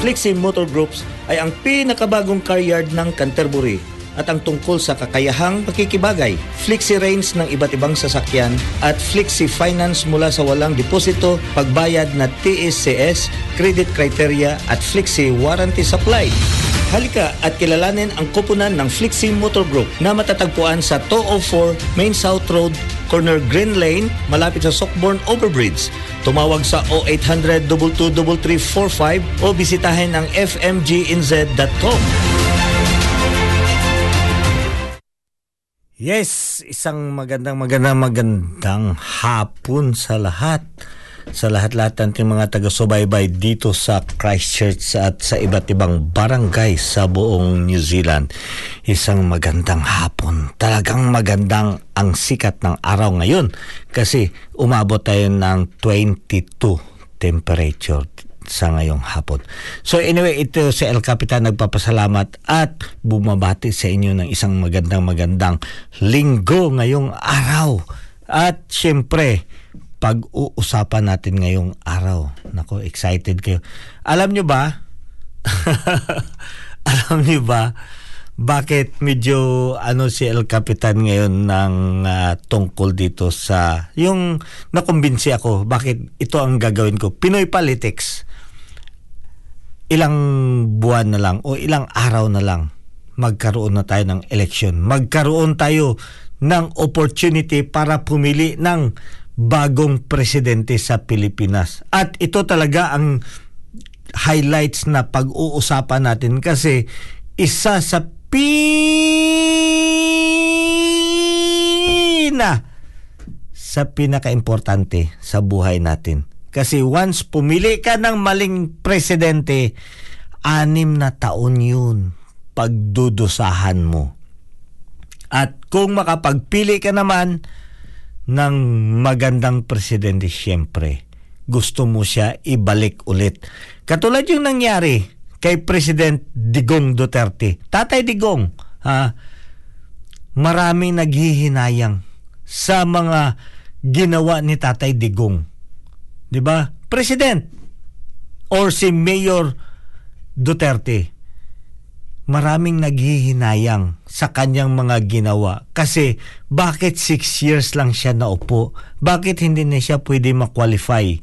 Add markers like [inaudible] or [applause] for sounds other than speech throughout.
Flexi Motor Groups ay ang pinakabagong car yard ng Canterbury at ang tungkol sa kakayahang pakikibagay, flexi range ng iba't ibang sasakyan at flexi finance mula sa walang deposito, pagbayad na TSCS, credit criteria at flexi warranty supply. Halika at kilalanin ang koponan ng Flexi Motor Group na matatagpuan sa 204 Main South Road, corner Green Lane, malapit sa Sockborn Overbridge. Tumawag sa 0800 223345 o bisitahin ang fmginz.com. Yes, isang magandang magandang magandang hapon sa lahat. Sa lahat-lahat natin mga taga-subaybay dito sa Christchurch at sa iba't ibang barangay sa buong New Zealand. Isang magandang hapon. Talagang magandang ang sikat ng araw ngayon kasi umabot tayo ng 22 temperature sa ngayong hapon. So anyway, ito si El Capitan nagpapasalamat at bumabati sa inyo ng isang magandang magandang linggo ngayong araw. At syempre, pag-uusapan natin ngayong araw. Nako, excited kayo. Alam nyo ba? [laughs] alam nyo ba? Bakit medyo ano si El Capitan ngayon ng ah, tungkol dito sa yung nakumbinsi ako bakit ito ang gagawin ko Pinoy politics ilang buwan na lang o ilang araw na lang magkaroon na tayo ng election. Magkaroon tayo ng opportunity para pumili ng bagong presidente sa Pilipinas. At ito talaga ang highlights na pag-uusapan natin kasi isa sa pina sa pinaka-importante sa buhay natin. Kasi once pumili ka ng maling presidente, anim na taon yun pagdudusahan mo. At kung makapagpili ka naman ng magandang presidente, siyempre, gusto mo siya ibalik ulit. Katulad yung nangyari kay President Digong Duterte. Tatay Digong, ha, maraming naghihinayang sa mga ginawa ni Tatay Digong. 'Di ba? President or si Mayor Duterte. Maraming naghihinayang sa kanyang mga ginawa kasi bakit six years lang siya naupo? Bakit hindi na siya pwede makwalify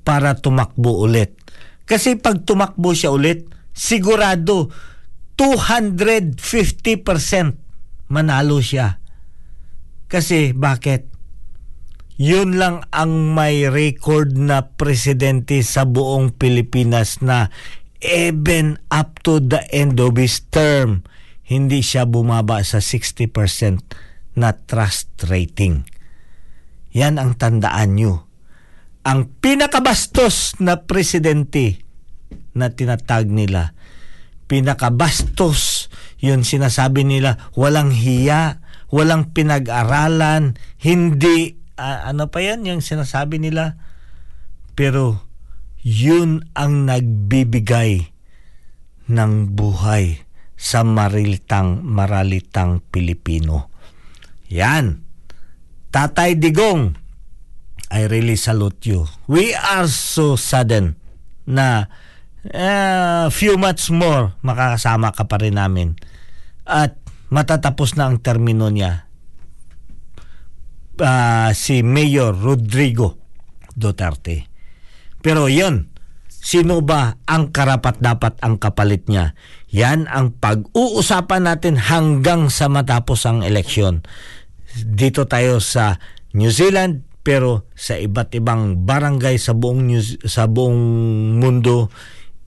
para tumakbo ulit? Kasi pag tumakbo siya ulit, sigurado 250% manalo siya. Kasi bakit? Yun lang ang may record na presidente sa buong Pilipinas na even up to the end of his term, hindi siya bumaba sa 60% na trust rating. Yan ang tandaan nyo. Ang pinakabastos na presidente na tinatag nila, pinakabastos, yun sinasabi nila, walang hiya, walang pinag-aralan, hindi ah, ano pa yan yung sinasabi nila pero yun ang nagbibigay ng buhay sa marilitang maralitang Pilipino. Yan. Tatay Digong, I really salute you. We are so saddened na uh, few months more makakasama ka pa rin namin. At matatapos na ang termino niya. Uh, si Mayor Rodrigo Duterte. Pero yon sino ba ang karapat dapat ang kapalit niya? Yan ang pag-uusapan natin hanggang sa matapos ang eleksyon. Dito tayo sa New Zealand pero sa iba't ibang barangay sa buong New, sa buong mundo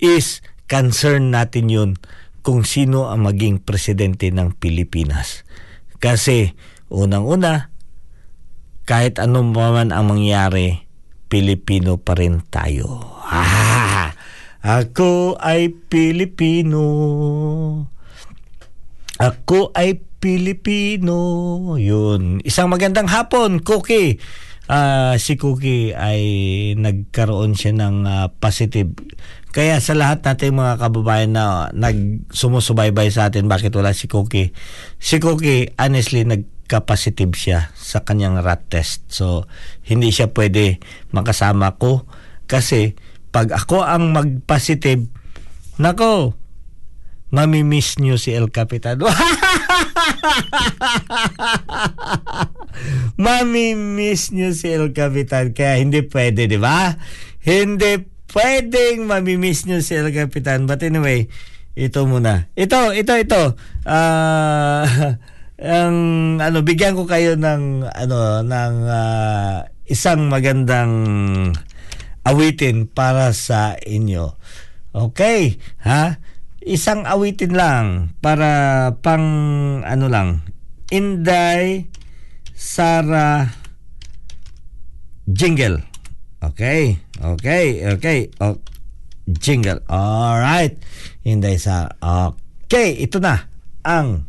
is concern natin yun kung sino ang maging presidente ng Pilipinas. Kasi unang-una kahit anong man ang mangyari, Pilipino pa rin tayo. Ah, [laughs] ako ay Pilipino. Ako ay Pilipino. Yun. Isang magandang hapon, Cookie. Uh, si Cookie ay nagkaroon siya ng uh, positive. Kaya sa lahat natin mga kababayan na nagsumusubaybay sa atin, bakit wala si Cookie? Si Cookie, honestly, nagka-positive siya sa kanyang rat test. So, hindi siya pwede makasama ko kasi pag ako ang mag-positive, nako, mamimiss nyo si El Capitan. [laughs] mamimiss nyo si El Capitan. Kaya hindi pwede, di ba? Hindi pwedeng mamimiss nyo si El Capitan. But anyway, ito muna. Ito, ito, ito. Uh, [laughs] ang ano bigyan ko kayo ng ano ng uh, isang magandang awitin para sa inyo. Okay, ha? Isang awitin lang para pang ano lang. Inday Sara Jingle. Okay, okay, okay. Oh, jingle. All right. Inday Sara. Okay, ito na ang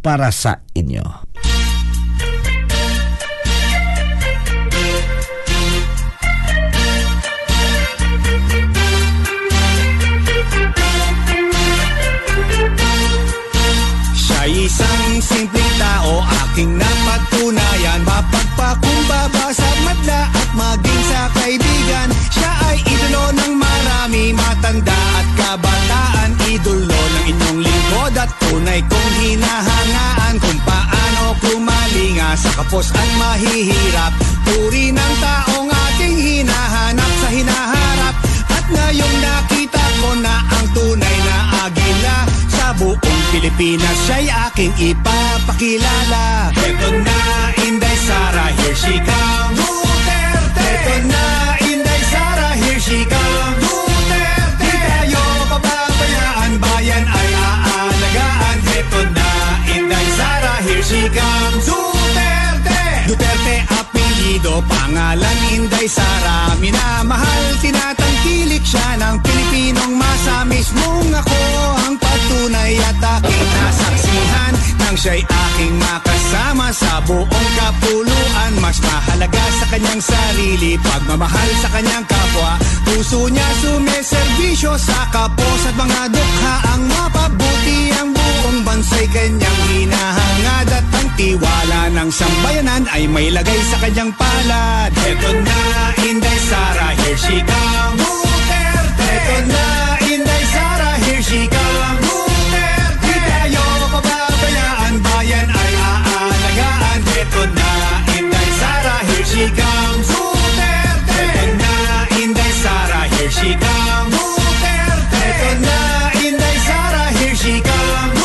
para sa inyo. Simpleng tao aking napatunayan. Mapagpakumbaba sa madla at maging sa kaibigan. Siya ay idolo ng marami Matanda at kabataan. Idolo ng inyong lingkod at tunay kong hinahangaan. Kung paano kumalinga sa kapos at mahihirap. Puri ng taong ating hinahanap sa hinaharap. At ngayong nakita ko na ang tunay na agila Sa buong Pilipinas siya'y aking ipapakilala. Ito na Inday Sara, here she comes. Duterte. Ito na Inday Sara, here she comes. Duterte. Di tayo pababayaan, bayan ay aalagaan. Ito na Inday Sara, here she comes. Duterte. Duterte apelyido, pangalan Inday Sara. Minamahal, tinatangkilik siya ng Pilipinong masa. Mismong ako ang patunay at aking nasaksihan Nang siya'y aking makasama sa buong kapuluan. Mas mahalaga sa kanyang sarili Pagmamahal sa kanyang kapwa. Puso niya sumiservisyo sa kapos at mga dukha. Ang mapabuti ang buong bansay kanyang hinahangad At ang tiwala ng sambayanan ay may lagay sa kanyang palad. Ito na Inday Sara, here she comes Duterte. Na Inday Sara, here she comes na Inday Sara, here she comes. Duterte. Ito na Inday Sara, here she comes. Duterte. Ito na Inday Sara, here she comes.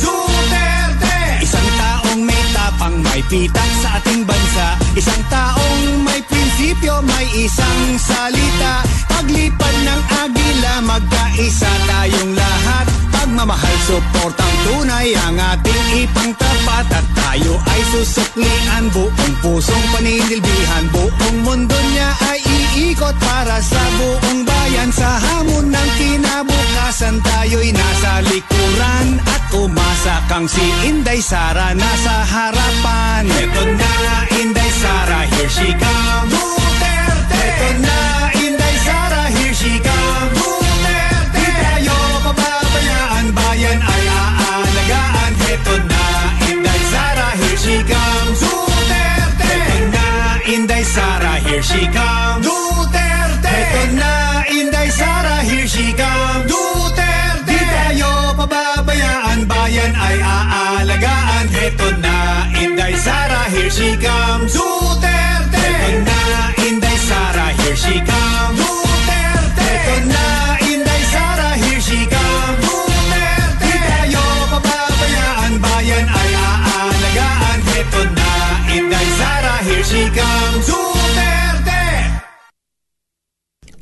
Duterte. Di Isang taong may tapang, may pitak sa ating bansa. Isang taong may prinsipyo, may isang salita. Paglipad ng agila, magkaisa tayong lahat. Pagmamahal, suportang tunay ang ating ipangtapat. At tayo ay susuklian, buong pusong paninilbihan Buong mundo niya ay iikot para sa buong bayan. Sa hamon ng kinabukasan, tayo'y nasa likuran. At umasa kang si Inday Sara nasa harapan. Ito na Inday Inday Sara, here she comes. Duterte! Ito na, Inday Sara, here she comes.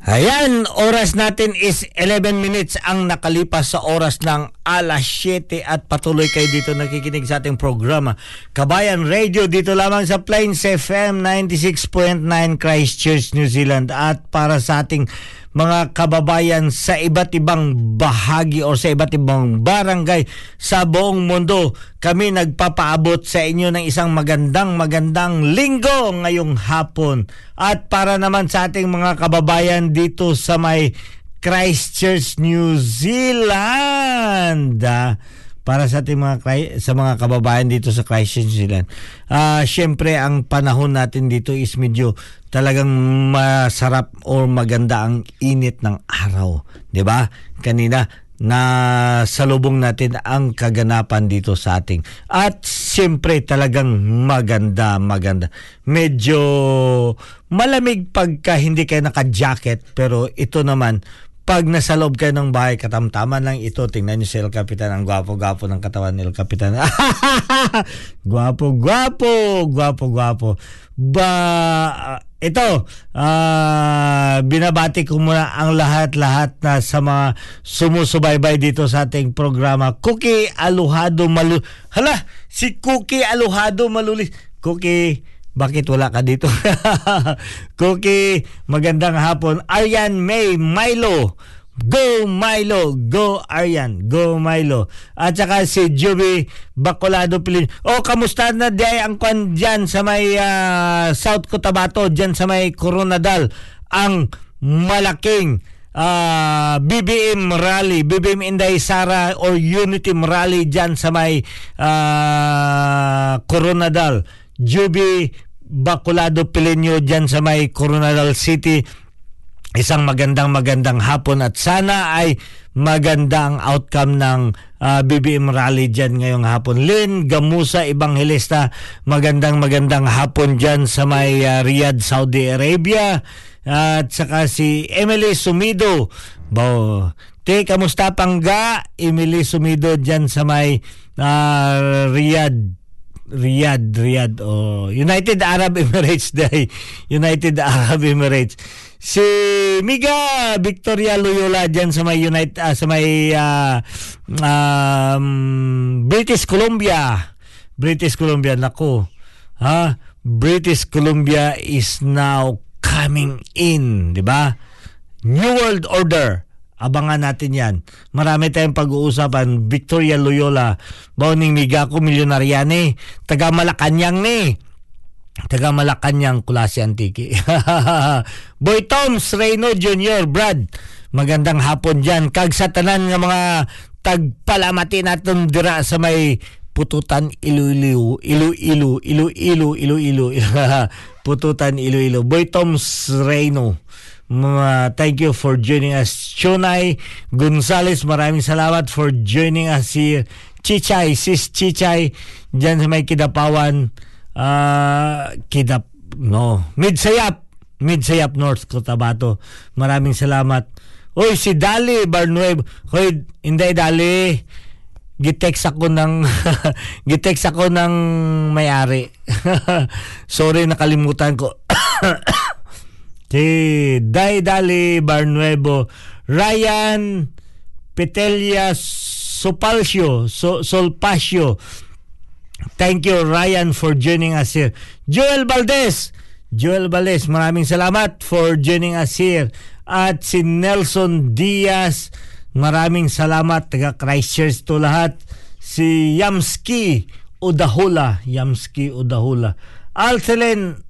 Ayan, oras natin is 11 minutes ang nakalipas sa oras ng alas 7 at patuloy kayo dito nakikinig sa ating programa. Kabayan Radio dito lamang sa Plains FM 96.9 Christchurch, New Zealand at para sa ating mga kababayan sa iba't ibang bahagi o sa iba't ibang barangay sa buong mundo. Kami nagpapaabot sa inyo ng isang magandang magandang linggo ngayong hapon. At para naman sa ating mga kababayan dito sa may Christchurch, New Zealand. Para sa ating mga sa mga kababayan dito sa New Zealand. Ah, syempre ang panahon natin dito is medyo talagang masarap o maganda ang init ng araw, 'di ba? Kanina na salubong natin ang kaganapan dito sa ating. At siyempre talagang maganda, maganda. Medyo malamig pagka hindi kayo naka-jacket pero ito naman pag nasa loob kayo ng bahay, katamtaman lang ito. Tingnan niyo si El Capitan, ang gwapo-gwapo ng katawan ni El Capitan. [laughs] gwapo-gwapo, gwapo-gwapo. Ba, ito, ah, binabati ko muna ang lahat-lahat na sa mga sumusubaybay dito sa ating programa. Cookie Aluhado Malu... Hala, si Cookie Aluhado Malulis. Cookie, bakit wala ka dito? [laughs] Cookie, magandang hapon. Aryan May Milo. Go Milo, go Aryan, go Milo. At saka si Juby Bacolado Pilin. O kamusta na di ang kwan dyan sa may ah, South Cotabato, dyan sa may Coronadal, ang malaking ah, BBM rally, BBM Inday Sara or Unity rally dyan sa may ah, Coronadal. Juby Bacolado Pilenyo dyan sa may Coronadal City isang magandang magandang hapon at sana ay maganda ang outcome ng ah, BBM rally dyan ngayong hapon. Lynn Gamusa Evangelista, magandang magandang hapon dyan sa may ah, Riyadh, Saudi Arabia. At saka si Emily Sumido. Bo, te, kamusta pangga? Emily Sumido dyan sa may ah, Riyadh. Riyadh, Riyadh, oh, United Arab Emirates [laughs] Day. United Arab Emirates. Si Miga Victoria Loyola diyan sa may United ah, sa may ah, um, British Columbia. British Columbia nako. Ha? British Columbia is now coming in, di ba? New World Order. Abangan natin yan. Marami tayong pag-uusapan. Victoria Loyola, Bauning Miga ko, milyonarya ni. Taga Malacanang ni. Taga Malacanang, Kulasi Antiki. [laughs] Boy Toms, Reyno Jr., Brad. Magandang hapon dyan. Kag sa tanan nga mga tagpalamati natin dira sa may pututan Iloilo, Iloilo, Iloilo, Iloilo, [laughs] pututan Iloilo. Boy Toms Reyno. Mga thank you for joining us. Chonay Gonzales, maraming salamat for joining us here. Chichay, sis Chichay, dyan sa may kidapawan. ah kidap, no, Midsayap, Midsayap North Cotabato. Maraming salamat. Oy, si Dali Barnuevo. Hoy, hindi Dali. Gitext ako ng [laughs] gitext ako ng may-ari. [laughs] Sorry nakalimutan ko. [coughs] si Day Dali Barnuevo, Ryan Petelia Sopalcio, so, Solpacio. Thank you Ryan for joining us here. Joel Valdez, Joel Valdez, maraming salamat for joining us here. At si Nelson Diaz, maraming salamat taga Christchurch to lahat. Si Yamski Udahula, Yamski Udahula. Alcelen,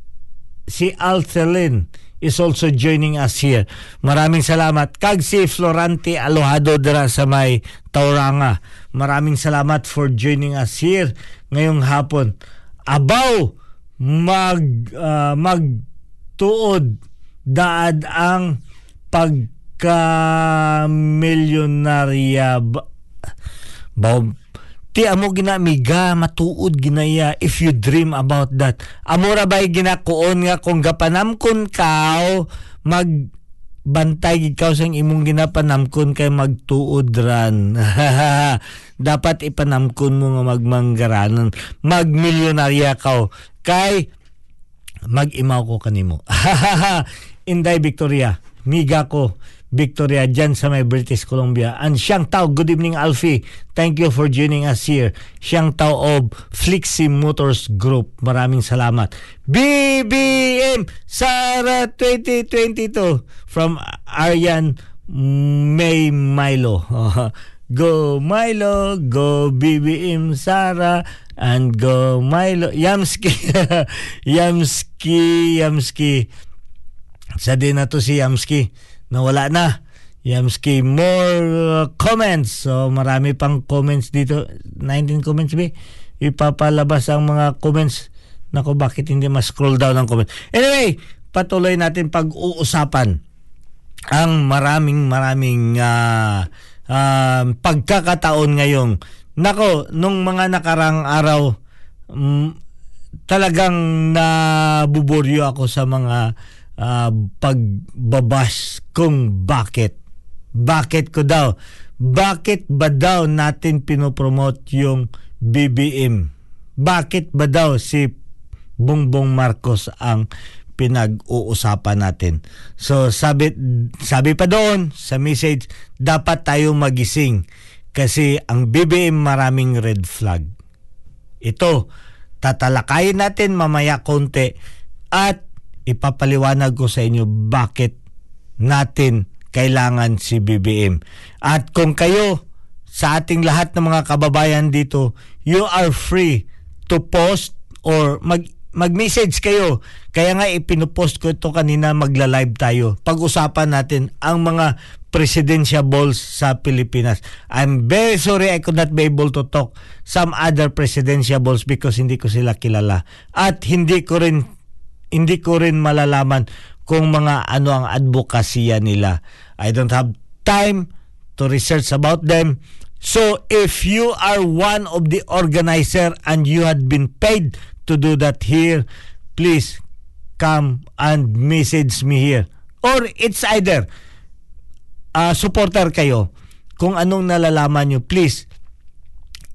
si Alcelen is also joining us here. Maraming salamat. Kag si Florante Alohado dira sa may Tauranga. Maraming salamat for joining us here ngayong hapon. Abaw mag uh, magtuod daad ang pagka milyonarya ba, ba ti amo ginamiga matuod ginaya if you dream about that. Amora bay ginakuon nga kung gapanamkon kao mag bantay gid ka sang imong ginapanamkon kay magtuod ran. [laughs] Dapat ipanamkon mo nga magmanggaranon magmilyonarya ka kay mag-imaw ko kanimo. [laughs] Inday Victoria miga ko Victoria dyan sa may British Columbia. And siyang tao, good evening Alfie. Thank you for joining us here. Siyang tao of Flixie Motors Group. Maraming salamat. BBM Sara 2022 from Aryan May Milo. [laughs] go Milo, go BBM Sara, and go Milo. Yamski. [laughs] Yamski, Yamski. Sa din na to si Yamski nawala na. Yamski, more uh, comments. So, marami pang comments dito. 19 comments, ba? Ipapalabas ang mga comments. Nako, bakit hindi ma-scroll down ang comments? Anyway, patuloy natin pag-uusapan ang maraming maraming uh, uh, pagkakataon ngayon. Nako, nung mga nakarang araw, um, talagang nabuburyo ako sa mga uh, pagbabas kung bakit. Bakit ko daw? Bakit ba daw natin pinopromote yung BBM? Bakit ba daw si Bongbong Marcos ang pinag-uusapan natin. So sabi sabi pa doon sa message dapat tayo magising kasi ang BBM maraming red flag. Ito tatalakayin natin mamaya konti at ipapaliwanag ko sa inyo bakit natin kailangan si BBM. At kung kayo sa ating lahat ng mga kababayan dito, you are free to post or mag mag-message kayo. Kaya nga ipinupost ko ito kanina magla-live tayo. Pag-usapan natin ang mga presidential balls sa Pilipinas. I'm very sorry I could not be able to talk some other presidential balls because hindi ko sila kilala. At hindi ko rin hindi ko rin malalaman kung mga ano ang advokasya nila. I don't have time to research about them. So if you are one of the organizer and you had been paid to do that here, please come and message me here. Or it's either uh, supporter kayo. Kung anong nalalaman nyo, please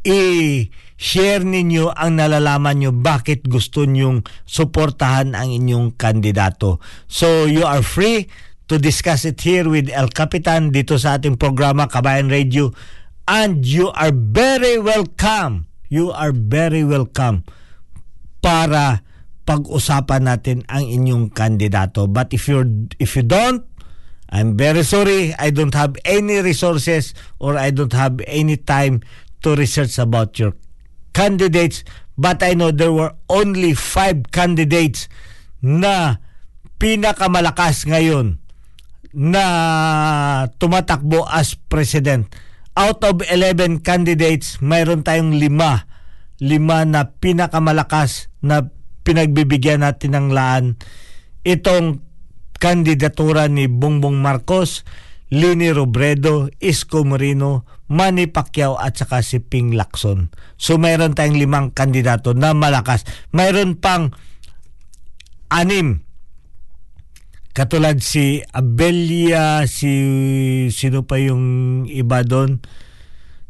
i share ninyo ang nalalaman nyo bakit gusto nyong suportahan ang inyong kandidato. So you are free to discuss it here with El Capitan dito sa ating programa Kabayan Radio and you are very welcome. You are very welcome para pag-usapan natin ang inyong kandidato. But if you if you don't I'm very sorry, I don't have any resources or I don't have any time to research about your candidates but I know there were only five candidates na pinakamalakas ngayon na tumatakbo as president. Out of 11 candidates, mayroon tayong lima. Lima na pinakamalakas na pinagbibigyan natin ng laan. Itong kandidatura ni Bongbong Marcos, Lini Robredo, Isko Moreno, Manny Pacquiao at saka si Ping Lacson. So mayroon tayong limang kandidato na malakas. Mayroon pang anim. Katulad si Abelia, si sino pa yung iba doon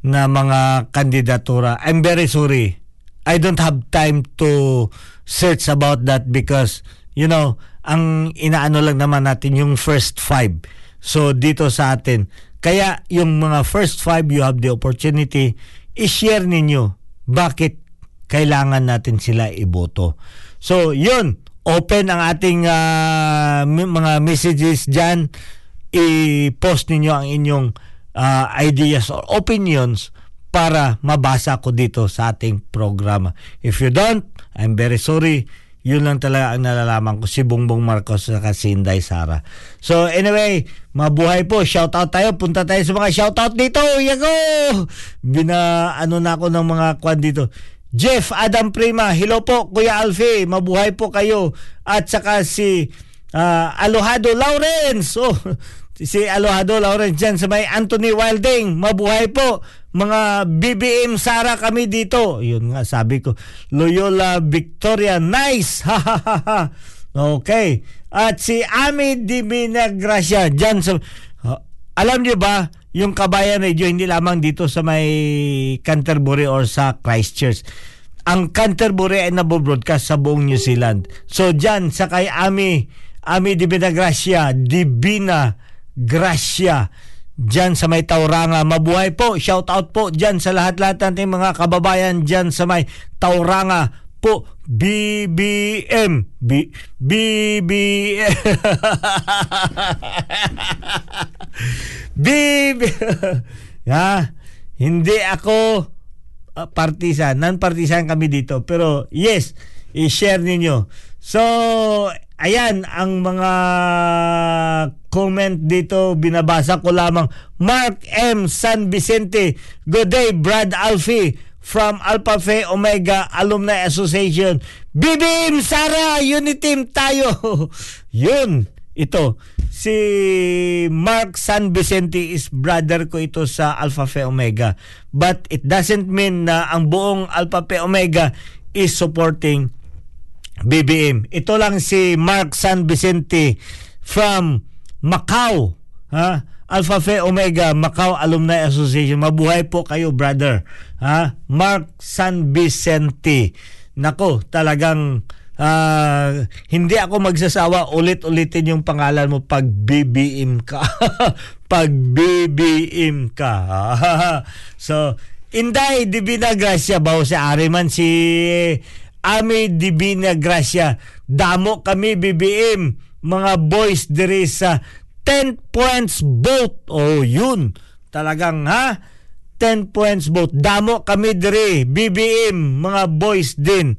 na mga kandidatura. I'm very sorry. I don't have time to search about that because, you know, ang inaano lang naman natin yung first five. So dito sa atin, kaya yung mga first five, you have the opportunity, i-share ninyo bakit kailangan natin sila iboto. So, yun. Open ang ating uh, mga messages dyan. I-post ninyo ang inyong uh, ideas or opinions para mabasa ko dito sa ating programa. If you don't, I'm very sorry. Yun lang talaga ang nalalaman ko si Bongbong Marcos at si Inday Sara. So anyway, mabuhay po. Shoutout tayo. Punta tayo sa mga shoutout dito. Yago! Bina ano na ako ng mga kwan dito. Jeff Adam Prima, hello po Kuya Alfie, mabuhay po kayo. At saka si uh, Alohado Lawrence. Oh, si Alohado Lawrence dyan sa may Anthony Wilding. Mabuhay po. Mga BBM Sara kami dito. Yun nga sabi ko. Loyola Victoria. Nice. Ha ha ha. Okay. At si Ami Divina Gracia dyan sa... Uh, alam niyo ba, yung Kabayan Radio hindi lamang dito sa may Canterbury or sa Christchurch. Ang Canterbury ay nabobroadcast sa buong New Zealand. So dyan sa kay Ami, Ami Divina Gracia, Divina Gracia, dyan sa may Tauranga. Mabuhay po, shout out po dyan sa lahat-lahat nating mga kababayan dyan sa may Tauranga po. BBM B BBM BB ya hindi ako uh, partisan. Non-partisan kami dito. Pero yes i-share ninyo. So ayan ang mga comment dito binabasa ko lamang Mark M San Vicente good day Brad Alfie from Alpha Phi Omega Alumni Association. BBM Sara, unity team tayo. [laughs] Yun, ito. Si Mark San Vicente is brother ko ito sa Alpha Phi Omega. But it doesn't mean na ang buong Alpha Phi Omega is supporting BBM. Ito lang si Mark San Vicente from Macau. Ha? Alpha Phi Omega Macau Alumni Association. Mabuhay po kayo, brother. Ha? Mark San Vicente. Nako, talagang uh, hindi ako magsasawa ulit-ulitin yung pangalan mo pag BBM ka. [laughs] pag BBM ka. [laughs] so, Inday Divina Gracia ba si Ariman si Ami Divina Gracia. Damo kami BBM mga boys diri sa 10 points both. Oh, yun. Talagang ha? 10 points both. Damo kami dire. BBM, mga boys din.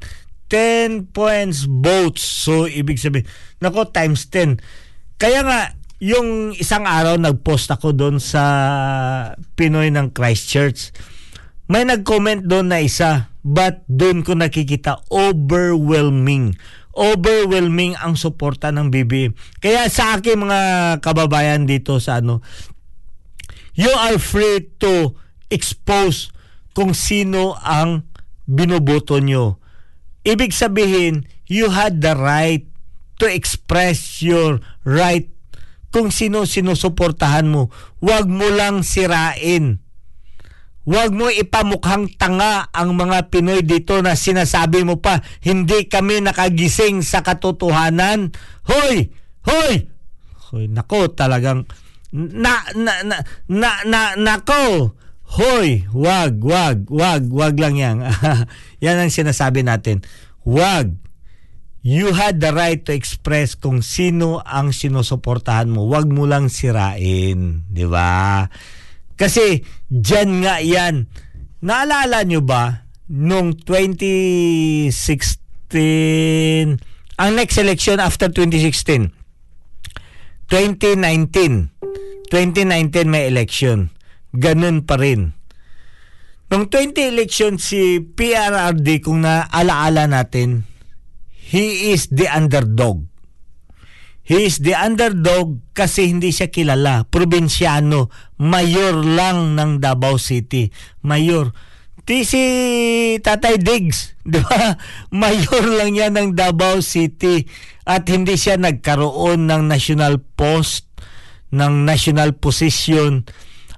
10 points both. So, ibig sabihin, nako, times 10. Kaya nga, yung isang araw, nag-post ako doon sa Pinoy ng Christchurch. May nag-comment doon na isa, but doon ko nakikita overwhelming overwhelming ang suporta ng BBM. Kaya sa akin mga kababayan dito sa ano, you are free to expose kung sino ang binuboto nyo. Ibig sabihin, you had the right to express your right kung sino sinusuportahan mo. Huwag mo lang sirain Huwag mo ipamukhang tanga ang mga Pinoy dito na sinasabi mo pa, hindi kami nakagising sa katotohanan. Hoy! Hoy! Hoy, nako talagang na na na na, na nako. Hoy, wag, wag, wag, wag lang yan. [laughs] yan ang sinasabi natin. Wag. You had the right to express kung sino ang sinusuportahan mo. Wag mo lang sirain, 'di ba? Kasi dyan nga yan. Naalala nyo ba nung 2016, ang next election after 2016, 2019, 2019 may election. Ganun pa rin. Nung 20 election si PRRD kung naalaala natin, he is the underdog. He is the underdog kasi hindi siya kilala. Probinsyano. Mayor lang ng Davao City. Mayor. Ti si Tatay Diggs, [laughs] di ba? Mayor lang yan ng Davao City at hindi siya nagkaroon ng national post, ng national position.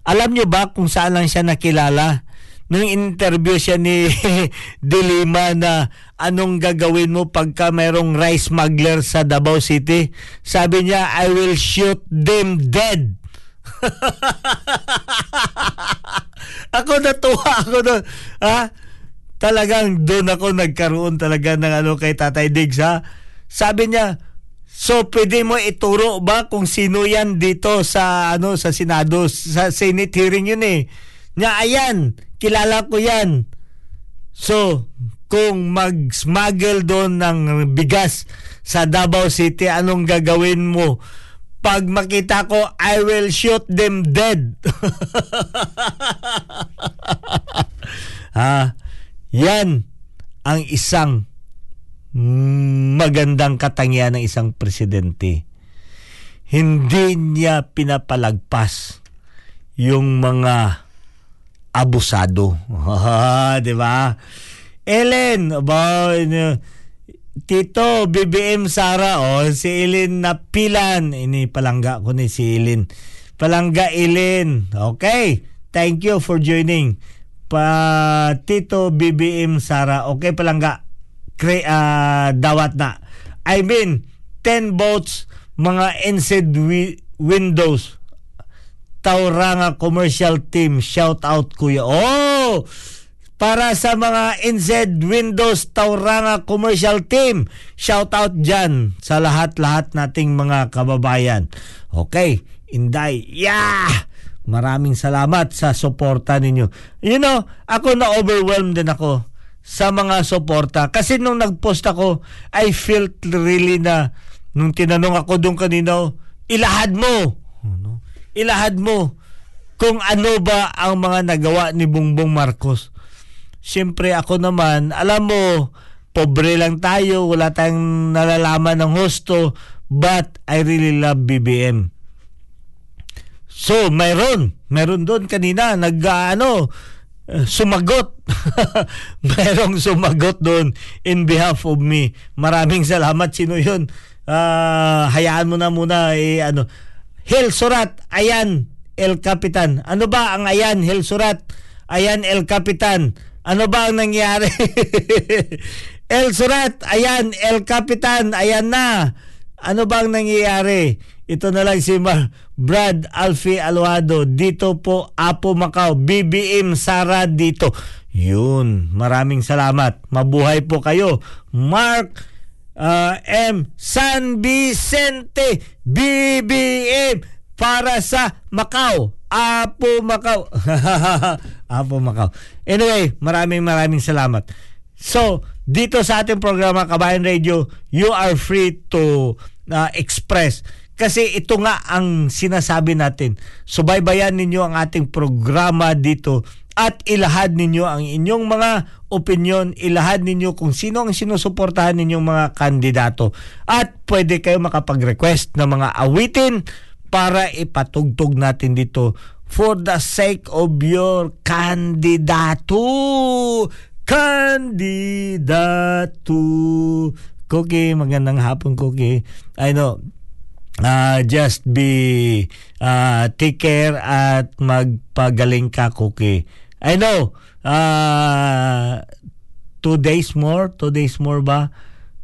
Alam niyo ba kung saan lang siya nakilala? Nung interview siya ni [laughs] Dilima na anong gagawin mo pagka mayroong rice smuggler sa Davao City, sabi niya, I will shoot them dead. [laughs] ako natuwa ako doon. Ha? Talagang doon ako nagkaroon talaga ng ano kay Tatay Diggs ha. Sabi niya, So pwede mo ituro ba kung sino yan dito sa ano sa Senado sa Senate hearing yun eh. Nya ayan, kilala ko yan. So, kung mag-smuggle doon ng bigas sa Davao City, anong gagawin mo? Pag makita ko, I will shoot them dead. [laughs] ha, yan ang isang magandang katangian ng isang presidente. Hindi niya pinapalagpas yung mga abusado. [laughs] di ba? Ellen, ba, Tito, BBM Sara, oh, si Ellen Napilan. Ini palangga ko ni si Ellen. Palangga Ellen. Okay. Thank you for joining. Pa Tito BBM Sara. Okay, palangga. Kre, uh, dawat na. I mean, 10 votes, mga NSED wi- windows Tauranga Commercial Team. Shout out kuya. Oh! Para sa mga NZ Windows Tauranga Commercial Team. Shout out dyan sa lahat-lahat nating mga kababayan. Okay, Inday. Yeah! Maraming salamat sa suporta ninyo. You know, ako na-overwhelmed din ako sa mga suporta. Kasi nung nag-post ako, I felt really na, nung tinanong ako doon kanina, ilahad mo. Ano? Ilahad mo kung ano ba ang mga nagawa ni Bongbong Marcos. Siyempre ako naman, alam mo, pobre lang tayo, wala tayong nalalaman ng husto, but I really love BBM. So, mayroon. Mayroon doon kanina, nag, uh, ano, sumagot. [laughs] Mayroong sumagot doon in behalf of me. Maraming salamat. Sino yun? Uh, hayaan mo na muna. Eh, ano. Hil Surat, ayan, El Capitan. Ano ba ang ayan, Hil Surat? Ayan, El Capitan. Ano ba ang nangyari? [laughs] El Surat, ayan, El Capitan, ayan na. Ano ba ang nangyayari? Ito na lang si Mar Brad Alfie Alwado. Dito po, Apo Macau. BBM Sara dito. Yun, maraming salamat. Mabuhay po kayo. Mark uh, M. San Vicente BBM para sa Macau. Apo Macau. [laughs] Apo Macau. Anyway, maraming maraming salamat. So, dito sa ating programa Kabayan Radio, you are free to uh, express. Kasi ito nga ang sinasabi natin. Subaybayan ninyo ang ating programa dito at ilahad ninyo ang inyong mga opinion, ilahad ninyo kung sino ang sinusuportahan ninyong mga kandidato. At pwede kayo makapag-request ng mga awitin para ipatugtog natin dito for the sake of your kandidato. Kandidato. Cookie, magandang hapon, Cookie. I know, uh, just be uh, take care at magpagaling ka, Cookie. I know, uh, two days more, two days more ba?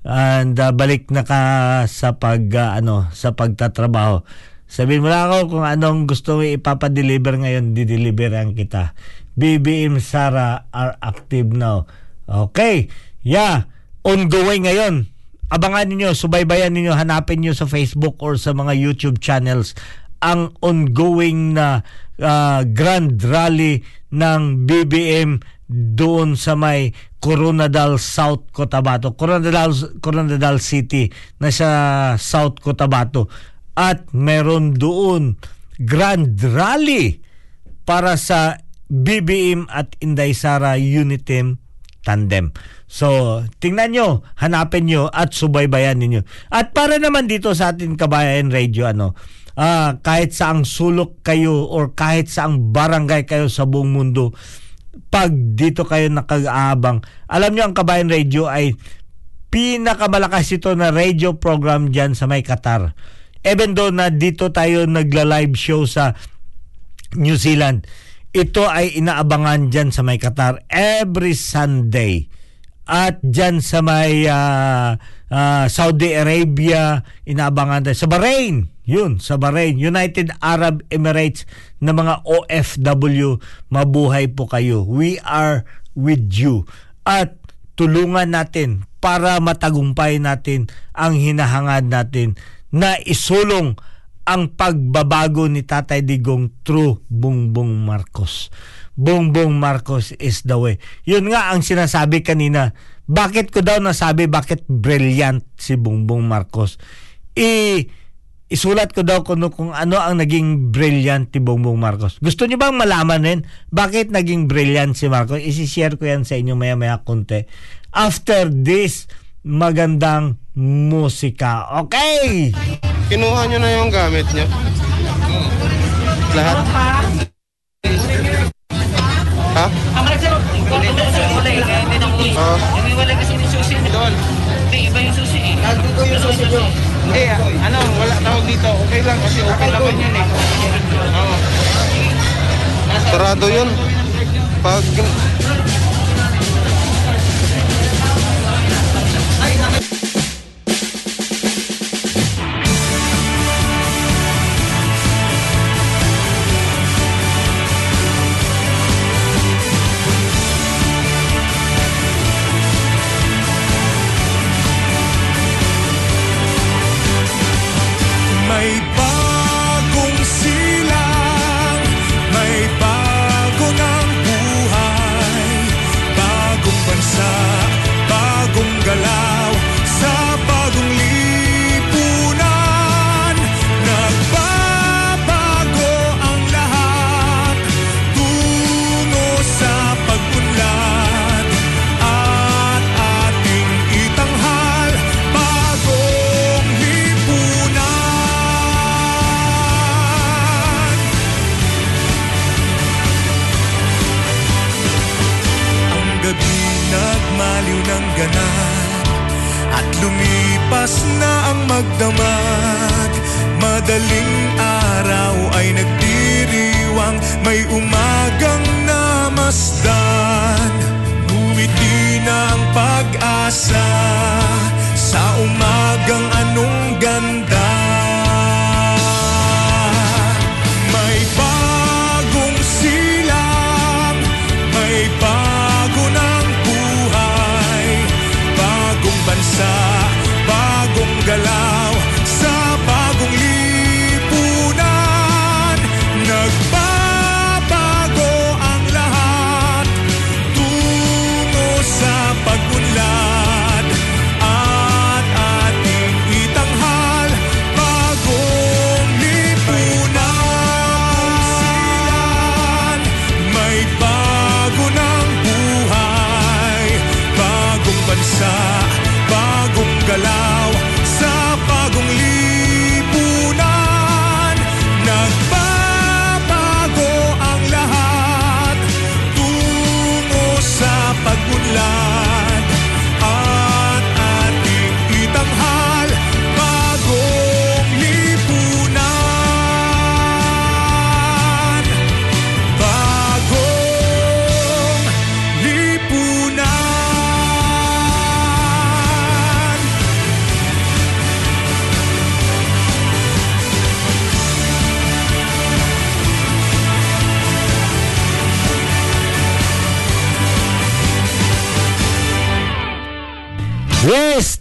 And uh, balik na ka sa pag uh, ano sa pagtatrabaho. Sabihin mo lang ako kung anong gusto mo ipapadeliver ngayon, dideliveran kita. BBM Sara are active now. Okay. Yeah. Ongoing ngayon. Abangan niyo, subaybayan niyo, hanapin niyo sa Facebook or sa mga YouTube channels ang ongoing na uh, grand rally ng BBM doon sa may Coronadal South Cotabato. Coronadal Coronadal City na sa South Cotabato at meron doon grand rally para sa BBM at Inday Sara Unitem Tandem. So, tingnan nyo, hanapin nyo at subaybayan ninyo. At para naman dito sa ating kabayan radio, ano, uh, kahit saang sulok kayo or kahit saang barangay kayo sa buong mundo, pag dito kayo nakag-aabang, alam nyo ang kabayan radio ay pinakamalakas ito na radio program dyan sa may Qatar even though na dito tayo nagla-live show sa New Zealand, ito ay inaabangan dyan sa may Qatar every Sunday. At dyan sa may uh, uh, Saudi Arabia, inaabangan tayo. Sa Bahrain, yun, sa Bahrain, United Arab Emirates na mga OFW, mabuhay po kayo. We are with you. At tulungan natin para matagumpay natin ang hinahangad natin na isulong ang pagbabago ni Tatay Digong through Bongbong Marcos. Bongbong Marcos is the way. Yun nga ang sinasabi kanina, Bakit ko daw nasabi bakit brilliant si Bongbong Marcos? I isulat ko daw kung, kung ano ang naging brilliant ni Bongbong Marcos. Gusto niyo bang malaman din bakit naging brilliant si Marcos? Isi-share ko yan sa inyo maya-maya konti. After this magandang musika. Okay! Kinuha nyo na yung gamit nyo. Lahat? Ha? Oo. Wala kasi yung. Hindi, ano, wala tawag dito. Okay lang kasi okay naman yun eh. Oo. Sarado yun. Pag... pag-asa Sa umagang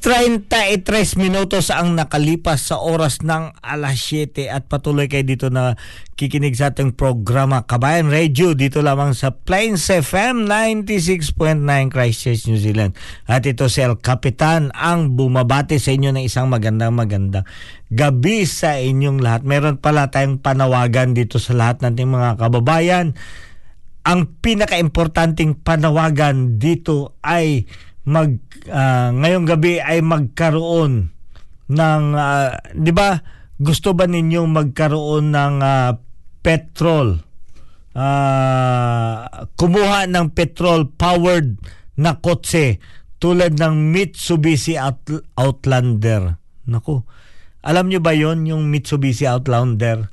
33 minutos ang nakalipas sa oras ng alas 7 at patuloy kayo dito na kikinig sa ating programa Kabayan Radio dito lamang sa Plains FM 96.9 Christchurch, New Zealand. At ito si El Capitan ang bumabati sa inyo ng isang magandang magandang gabi sa inyong lahat. Meron pala tayong panawagan dito sa lahat nating mga kababayan. Ang pinaka-importanting panawagan dito ay mag ah, ngayong gabi ay magkaroon ng ah, 'di ba? Gusto ba ninyong magkaroon ng ah, petrol? Ah, kumuha ng petrol powered na kotse tulad ng Mitsubishi Out- Outlander. Nako alam nyo ba yon yung Mitsubishi Outlander?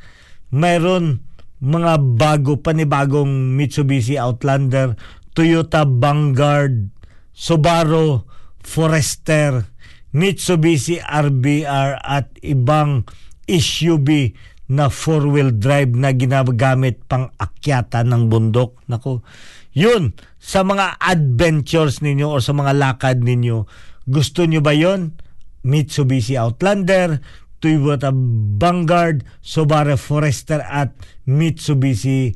Mayroon mga bago panibagong Mitsubishi Outlander Toyota Vanguard Subaru Forester, Mitsubishi RBR at ibang SUV na four-wheel drive na ginagamit pang akyata ng bundok. Nako, yun, sa mga adventures ninyo o sa mga lakad ninyo, gusto nyo ba yon? Mitsubishi Outlander, Toyota Vanguard, Subaru Forester at Mitsubishi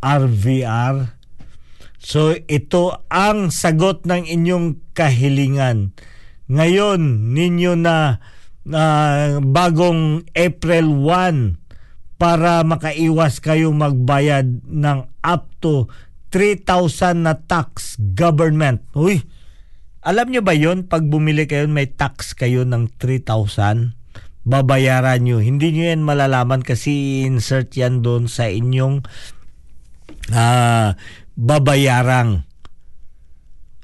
RVR. So ito ang sagot ng inyong kahilingan. Ngayon ninyo na uh, bagong April 1 para makaiwas kayo magbayad ng up to 3,000 na tax government. Uy, alam nyo ba yon pag bumili kayo may tax kayo ng 3,000? Babayaran nyo. Hindi nyo yan malalaman kasi insert yan doon sa inyong uh, babayarang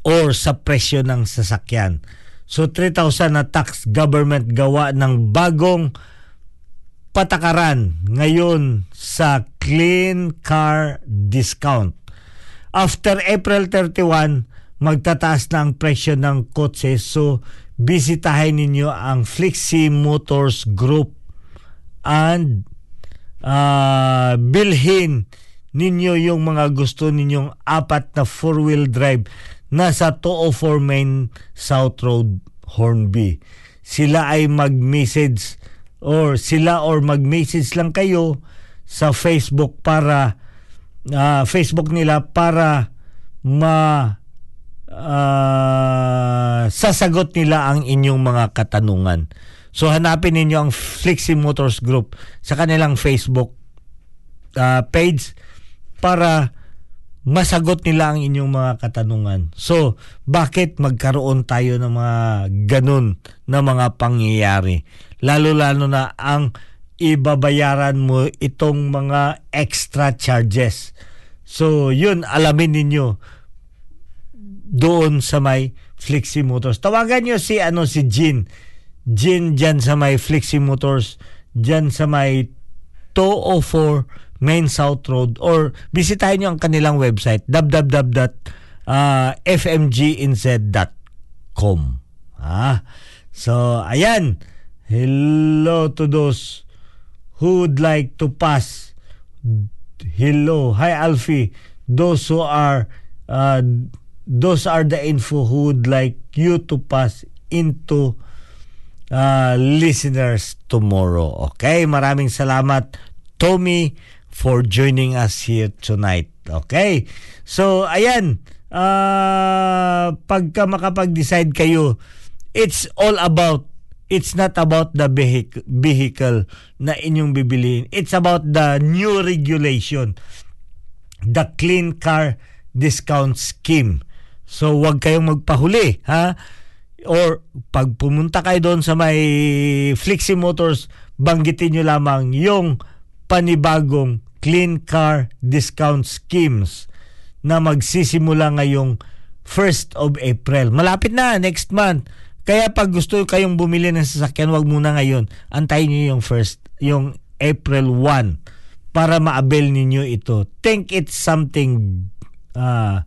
or sa presyo ng sasakyan. So 3,000 na tax government gawa ng bagong patakaran ngayon sa clean car discount. After April 31, magtataas na ang presyo ng kotse. So, bisitahin ninyo ang Flixie Motors Group and uh, bilhin ninyo yung mga gusto ninyong apat na four-wheel drive nasa 204 Main South Road, Hornby. Sila ay mag-message or sila or mag-message lang kayo sa Facebook para uh, Facebook nila para ma uh, sasagot nila ang inyong mga katanungan. So hanapin ninyo ang Flixie Motors Group sa kanilang Facebook uh, page para masagot nila ang inyong mga katanungan. So, bakit magkaroon tayo ng mga ganun na mga pangyayari? Lalo-lalo na ang ibabayaran mo itong mga extra charges. So, yun, alamin ninyo doon sa may Flixie Motors. Tawagan nyo si ano si Jin. Jin dyan sa may Flixie Motors, dyan sa may 204 Main South Road or bisitahin nyo ang kanilang website www.fmginz.com ah, So, ayan. Hello to those who would like to pass. Hello. Hi, Alfie. Those who are uh, those are the info who would like you to pass into uh, listeners tomorrow. Okay, maraming salamat Tommy for joining us here tonight. Okay? So, ayan, uh, pagka makapag-decide kayo, it's all about it's not about the vehicle, vehicle na inyong bibiliin. It's about the new regulation. The Clean Car Discount Scheme So wag kayong magpahuli ha. Or pag pumunta kayo doon sa may Flixie Motors, banggitin nyo lamang yung panibagong clean car discount schemes na magsisimula ngayong 1st of April. Malapit na, next month. Kaya pag gusto kayong bumili ng sasakyan, wag muna ngayon. Antayin niyo yung first, yung April 1 para ma-avail ninyo ito. Think it's something uh,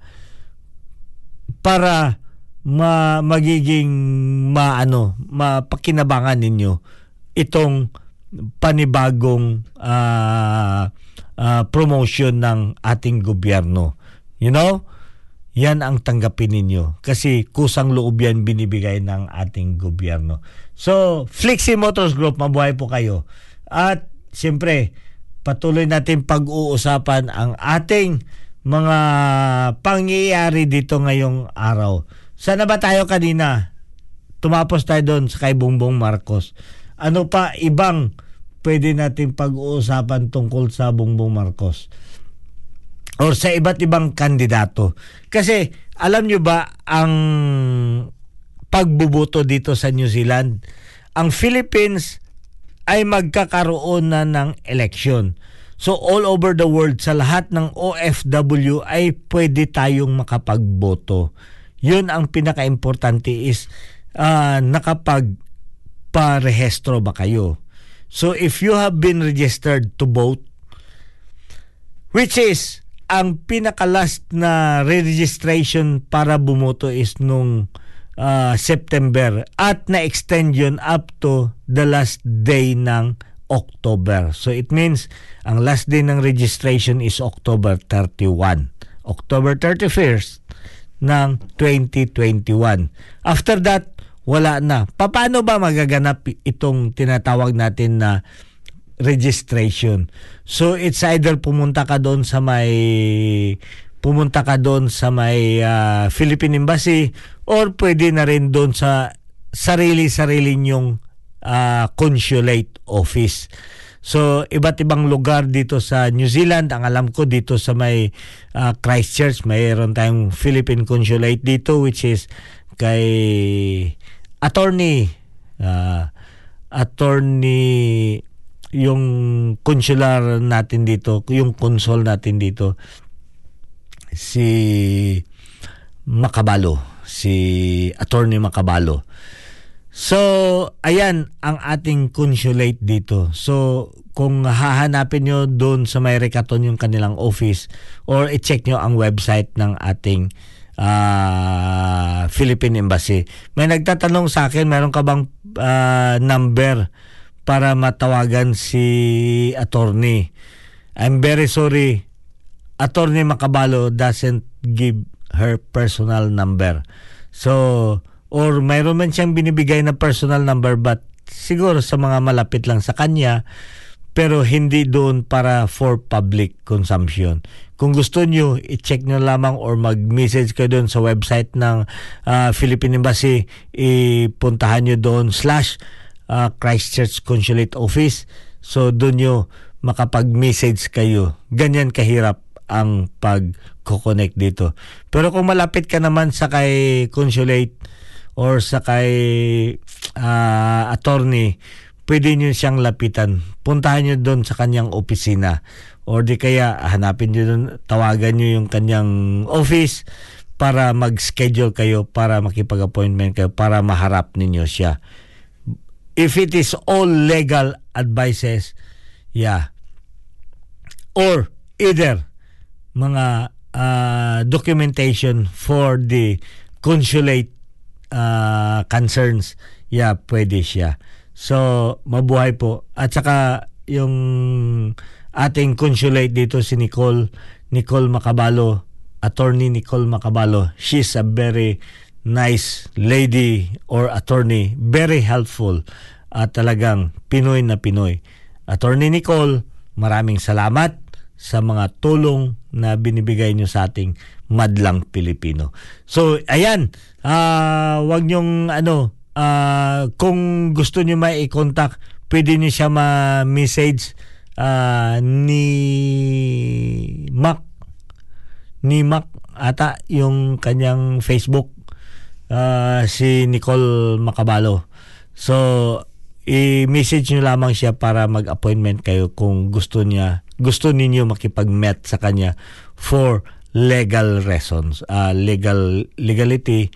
para ma magiging maano mapakinabangan ninyo itong panibagong uh, uh, promotion ng ating gobyerno. You know? Yan ang tanggapin ninyo kasi kusang loob yan binibigay ng ating gobyerno. So, Flixie Motors Group, mabuhay po kayo. At siyempre, patuloy natin pag-uusapan ang ating mga pangyayari dito ngayong araw. Sana ba tayo kanina? Tumapos tayo doon sa kay Bongbong Marcos. Ano pa ibang pwede natin pag-uusapan tungkol sa Bongbong Marcos? Or sa iba't ibang kandidato. Kasi alam nyo ba ang pagbubuto dito sa New Zealand? Ang Philippines ay magkakaroon na ng eleksyon. So all over the world, sa lahat ng OFW ay pwede tayong makapagboto. Yun ang pinaka-importante is uh, nakapag-parehestro ba kayo. So if you have been registered to vote, which is ang pinaka-last na re-registration para bumoto is nung uh, September at na-extend yun up to the last day ng October. So it means ang last day ng registration is October 31. October 31st ng 2021. After that, wala na. Paano ba magaganap itong tinatawag natin na registration? So it's either pumunta ka doon sa may pumunta ka doon sa may ah, Philippine Embassy or pwede na rin doon sa sarili-sarili nyong ah, consulate office. So, iba't ibang lugar dito sa New Zealand. Ang alam ko dito sa may ah, Christchurch, mayroon tayong Philippine Consulate dito which is kay attorney ah, attorney yung consular natin dito, yung consul natin dito si Makabalo, si attorney Makabalo. So, ayan ang ating consulate dito. So, kung hahanapin nyo doon sa may Rekaton yung kanilang office or i-check nyo ang website ng ating ah, Philippine Embassy. May nagtatanong sa akin, meron ka bang ah, number para matawagan si attorney? I'm very sorry. Attorney Makabalo doesn't give her personal number. So, or mayroon man siyang binibigay na personal number but siguro sa mga malapit lang sa kanya pero hindi doon para for public consumption. Kung gusto nyo, i-check nyo lamang or mag-message kayo doon sa website ng ah, Philippine Embassy, ipuntahan nyo doon slash ah, Christchurch Consulate Office. So doon nyo makapag-message kayo. Ganyan kahirap ang pag-connect dito. Pero kung malapit ka naman sa kay consulate or sa kay ah, attorney, pwede nyo siyang lapitan. Puntahan nyo doon sa kanyang opisina. Or di kaya hanapin nyo doon, tawagan nyo yung kanyang office para mag-schedule kayo, para makipag-appointment kayo, para maharap ninyo siya. If it is all legal advices, yeah. Or either mga ah, documentation for the consulate ah, concerns, yeah, pwede siya. So, mabuhay po. At saka yung ating consulate dito si Nicole, Nicole Macabalo, attorney Nicole Macabalo. She's a very nice lady or attorney, very helpful at talagang Pinoy na Pinoy. Attorney Nicole, maraming salamat sa mga tulong na binibigay nyo sa ating madlang Pilipino. So, ayan, ah wag nyong ano, ah, kung gusto nyo may i-contact, pwede nyo siya ma-message ah, ni Mac. Ni Mac ata yung kanyang Facebook. Ah, si Nicole Macabalo. So, i-message nyo lamang siya para mag-appointment kayo kung gusto niya, gusto ninyo makipag-met sa kanya for legal reasons, ah, legal legality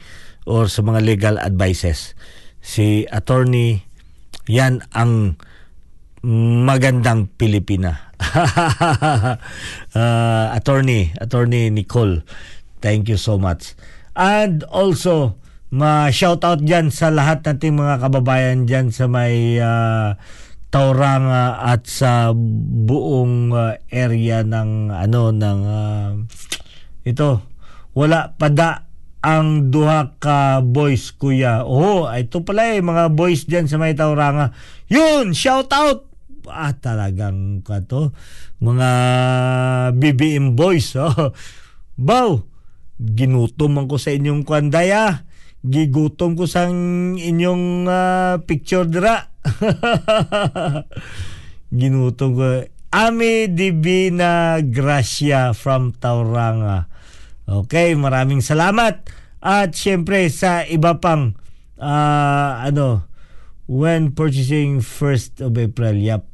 or sa mga legal advices. Si attorney, yan ang magandang Pilipina. [laughs] Ah, attorney, attorney Nicole. Thank you so much. And also, ma-shout out dyan sa lahat nating mga kababayan dyan sa may ah, Tauranga at sa buong ah, area ng ano ng ah, ito wala pada ang duha ka boys kuya. Oh, ito pala eh mga boys diyan sa may Tauranga. Yun, shout out. Ah, talagang ka to. Mga BBM boys. [laughs] Oh. Bow, ginutom ko sa inyong kwandaya. Gigutom ko sa inyong ah, picture dira. [laughs] ginutom ko. Ami Divina Gracia from Tauranga. Okay, maraming salamat. At syempre sa iba pang ah, ano when purchasing 1st of April, yep.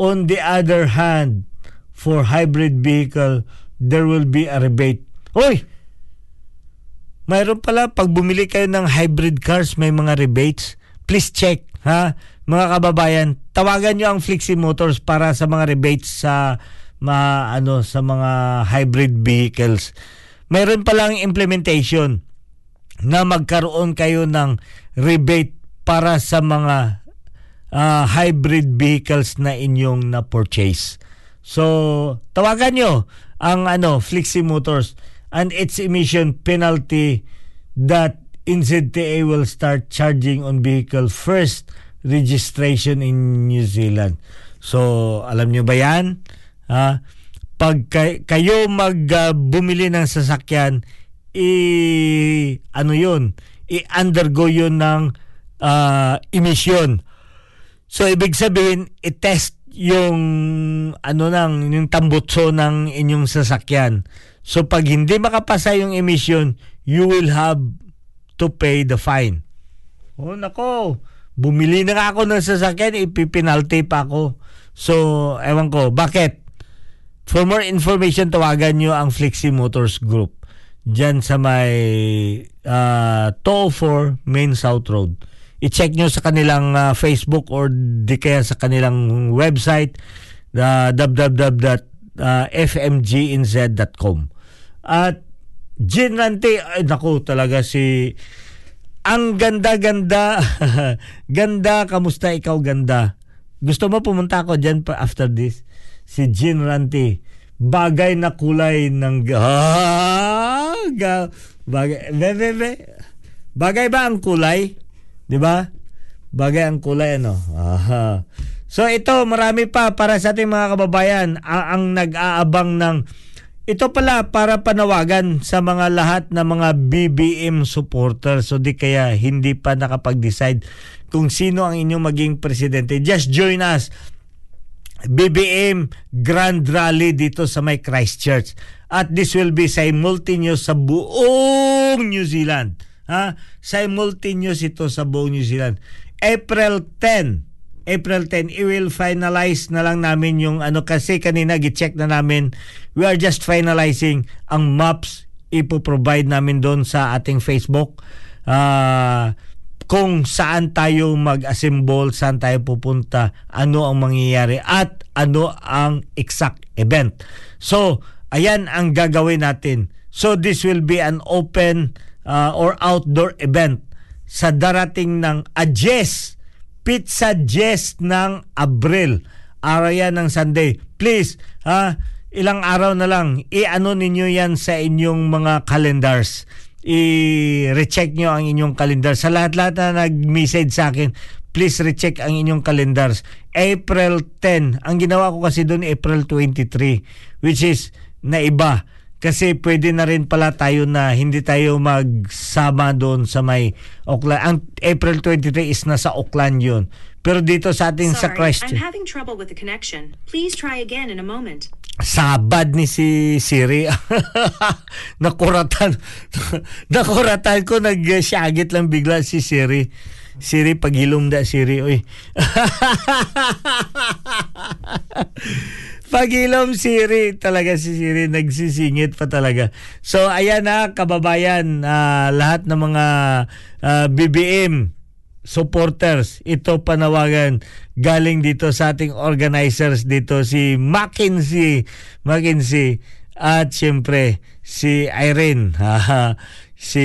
On the other hand, for hybrid vehicle, there will be a rebate. Hoy! Mayroon pala pag bumili kayo ng hybrid cars, may mga rebates. Please check, ha? Mga kababayan, tawagan nyo ang Flixie Motors para sa mga rebates sa ma ano sa mga hybrid vehicles. Mayroon palang implementation na magkaroon kayo ng rebate para sa mga ah, hybrid vehicles na inyong na-purchase. So, tawagan nyo ang ano, Flixie Motors and its emission penalty that NZTA will start charging on vehicle first registration in New Zealand. So, alam nyo ba yan? Ha? Pag kay- kayo mag ah, bumili ng sasakyan, i ano 'yun, i-undergo 'yun ng ah, emission. So ibig sabihin, i-test yung ano nang yung tambutso ng inyong sasakyan. So pag hindi makapasa yung emission, you will have to pay the fine. Oh nako, bumili na ako ng sasakyan, ipipinalty pa ako. So, ewan ko, bakit? For more information, tawagan nyo ang Flexi Motors Group dyan sa may uh, 204 Main South Road. I-check nyo sa kanilang ah, Facebook or di kaya sa kanilang website uh, www.fmginz.com At Gin Rante, ay naku talaga si ang ganda-ganda. [laughs] ganda, kamusta ikaw ganda? Gusto mo pumunta ako dyan after this? Si Gin Ranti. Bagay na kulay ng... Ga, bagay, be, be, be. bagay ba ang kulay? Di ba? Bagay ang kulay ano. Aha. So ito, marami pa para sa ating mga kababayan ang, ang nag-aabang ng ito pala para panawagan sa mga lahat na mga BBM supporters so di kaya hindi pa nakapag-decide kung sino ang inyong maging presidente. Just join us. BBM Grand Rally dito sa may Christchurch. At this will be simultaneous sa buong New Zealand. Ha? Simultaneous ito sa buong New Zealand. April 10 April 10, i-will finalize na lang namin yung ano kasi kanina gi-check na namin. We are just finalizing ang maps ipo-provide namin doon sa ating Facebook. Ah kung saan tayo mag-assemble, saan tayo pupunta, ano ang mangyayari at ano ang exact event. So, ayan ang gagawin natin. So, this will be an open uh, or outdoor event sa darating ng AJES Pizza Jess ng Abril. Araw yan ng Sunday. Please, ha, ilang araw na lang, i-ano ninyo yan sa inyong mga calendars. I-recheck nyo ang inyong calendar. Sa lahat-lahat na nag-message sa akin, please recheck ang inyong calendars. April 10. Ang ginawa ko kasi doon April 23, which is na iba. Kasi pwede na rin pala tayo na hindi tayo magsama doon sa may Auckland. Ang April 23 is nasa Auckland yun. Pero dito sa ating sa Sorry, Christchurch. I'm having trouble with the connection. Please try again in a moment. Sabad ni si Siri. [laughs] nakuratan. [laughs] nakuratan ko nagsyagit lang bigla si Siri. Siri paghilom da Siri oy. [laughs] Paghilom Siri talaga si Siri nagsisingit pa talaga. So ayan na kababayan ah, lahat ng mga ah, BBM supporters. Ito panawagan galing dito sa ating organizers dito si Mackenzie. Mackenzie. At siyempre si Irene. [laughs] Si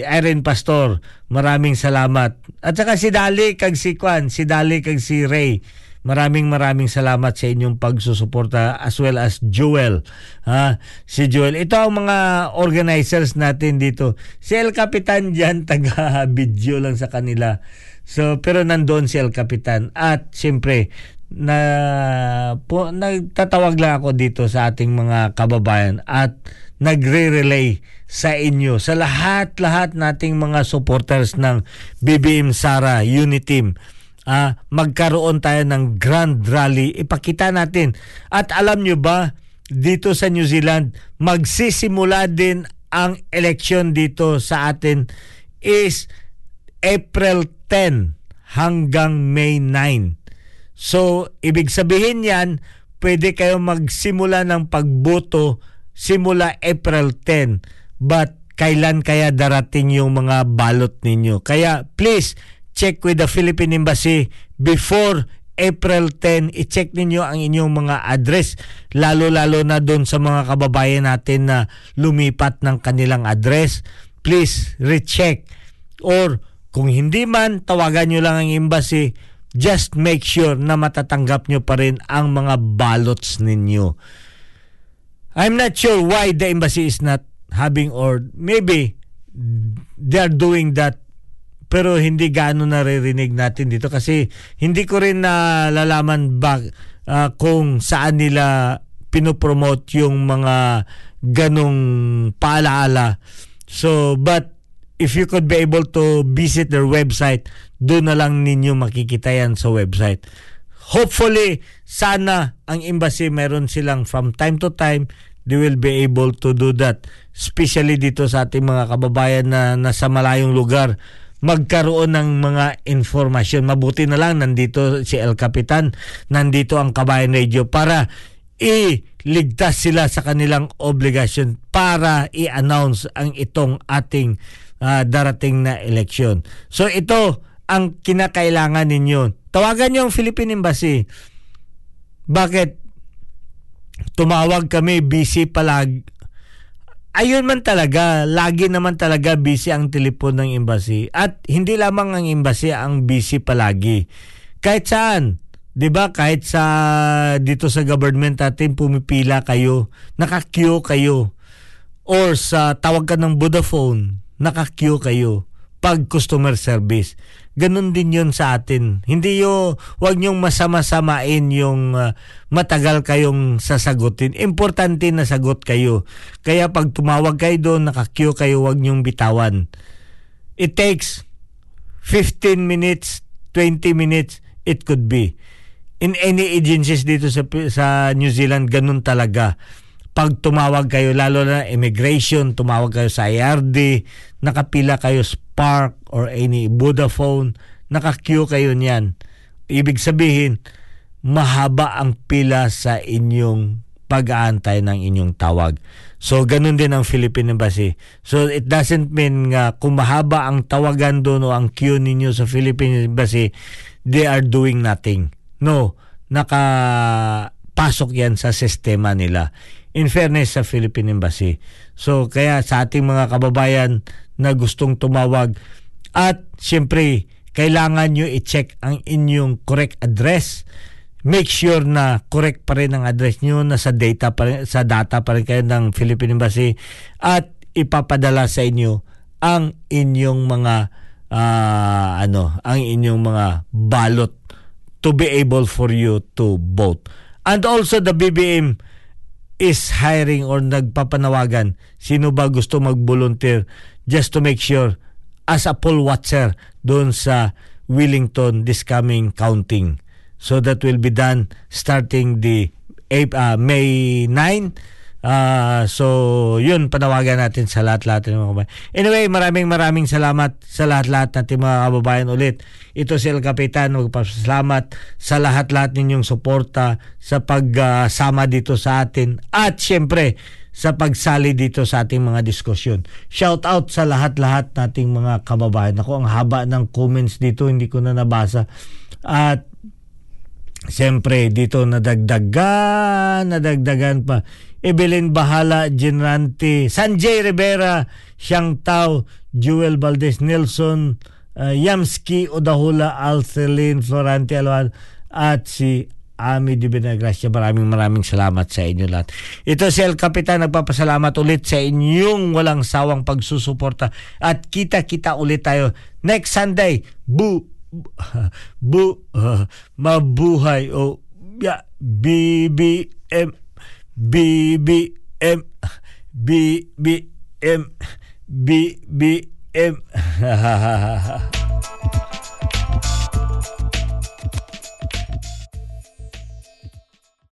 Irene Pastor. Maraming salamat. At saka si Dali kag si Kwan si Dali kag si Ray Maraming maraming salamat sa inyong pagsusuporta as well as Joel. Ha? Si Joel. Ito ang mga organizers natin dito. Si El Capitan dyan, [laughs] taga-video lang sa kanila. So, pero nandoon si El Capitan. At siyempre, na po, nagtatawag lang ako dito sa ating mga kababayan at nagre-relay sa inyo sa lahat-lahat nating mga supporters ng BBM Sara Uniteam ah, magkaroon tayo ng grand rally. Ipakita natin. At alam nyo ba, dito sa New Zealand, magsisimula din ang election dito sa atin is April 10 hanggang May 9. So, ibig sabihin yan, pwede kayo magsimula ng pagboto simula April 10. But kailan kaya darating yung mga balot ninyo? Kaya please, check with the Philippine Embassy before April 10, i-check ninyo ang inyong mga address, lalo-lalo na doon sa mga kababayan natin na lumipat ng kanilang address. Please, recheck. Or kung hindi man, tawagan nyo lang ang embassy. Just make sure na matatanggap nyo pa rin ang mga ballots ninyo. I'm not sure why the embassy is not having or maybe they're doing that pero hindi gaano naririnig natin dito kasi hindi ko rin nalalaman ba uh, kung saan nila pinopromote yung mga ganong paalaala. So, but if you could be able to visit their website, doon na lang ninyo makikita yan sa website. Hopefully, sana ang embassy meron silang from time to time, they will be able to do that. Especially dito sa ating mga kababayan na nasa malayong lugar magkaroon ng mga informasyon. Mabuti na lang nandito si El Capitan, nandito ang Kabayan Radio para iligtas sila sa kanilang obligasyon para i-announce ang itong ating uh, darating na eleksyon. So ito ang kinakailangan ninyo. Tawagan niyo ang Philippine Embassy. Bakit? Tumawag kami, busy palag ayun man talaga, lagi naman talaga busy ang telepon ng embassy. At hindi lamang ang embassy ang busy palagi. Kahit saan, 'di ba? Kahit sa dito sa government natin pumipila kayo, naka-queue kayo. Or sa tawag ka ng Vodafone, naka-queue kayo pag customer service ganun din yun sa atin. Hindi yo, wag niyong masama-samain yung uh, matagal kayong sasagutin. Importante na sagot kayo. Kaya pag tumawag kayo doon, naka-queue kayo, wag niyong bitawan. It takes 15 minutes, 20 minutes, it could be. In any agencies dito sa, sa New Zealand, ganun talaga pag tumawag kayo, lalo na immigration, tumawag kayo sa IRD, nakapila kayo Spark or any Vodafone, naka-queue kayo niyan. Ibig sabihin, mahaba ang pila sa inyong pag-aantay ng inyong tawag. So, ganun din ang Philippine Embassy. So, it doesn't mean nga kung mahaba ang tawagan doon o ang queue ninyo sa Philippine Embassy, they are doing nothing. No, nakapasok yan sa sistema nila in fairness sa Philippine Embassy. So kaya sa ating mga kababayan na gustong tumawag at siyempre kailangan nyo i-check ang inyong correct address. Make sure na correct pa rin ang address nyo na sa data pa rin, sa data pa rin kayo ng Philippine Embassy at ipapadala sa inyo ang inyong mga uh, ano, ang inyong mga balot to be able for you to vote. And also the BBM is hiring or nagpapanawagan sino ba gusto mag-volunteer just to make sure as a poll watcher doon sa Wellington this coming counting. So that will be done starting the uh, May 9 Uh, so, yun, panawagan natin sa lahat-lahat ng mga kababayan. Anyway, maraming maraming salamat sa lahat-lahat natin mga kababayan ulit. Ito si El Capitan, magpasalamat sa lahat-lahat ninyong suporta sa pagsama uh, dito sa atin at syempre sa pagsali dito sa ating mga diskusyon. Shout out sa lahat-lahat nating mga kababayan. Ako, ang haba ng comments dito, hindi ko na nabasa. At Siyempre, dito nadagdagan, nadagdagan pa. Evelyn Bahala, Genrante, Sanjay Rivera, Xiang Tao, Jewel Valdez, Nelson, uh, Yamski, Odahula, Alcelin, Florante Alwan, at si Ami Di Benagracia. Maraming maraming salamat sa inyo lahat. Ito si El Capitan, nagpapasalamat ulit sa inyong walang sawang pagsusuporta. At kita-kita ulit tayo next Sunday. Bu [laughs] bu uh, [laughs] mabuhay o ya BBM BBM BBM BBM [laughs]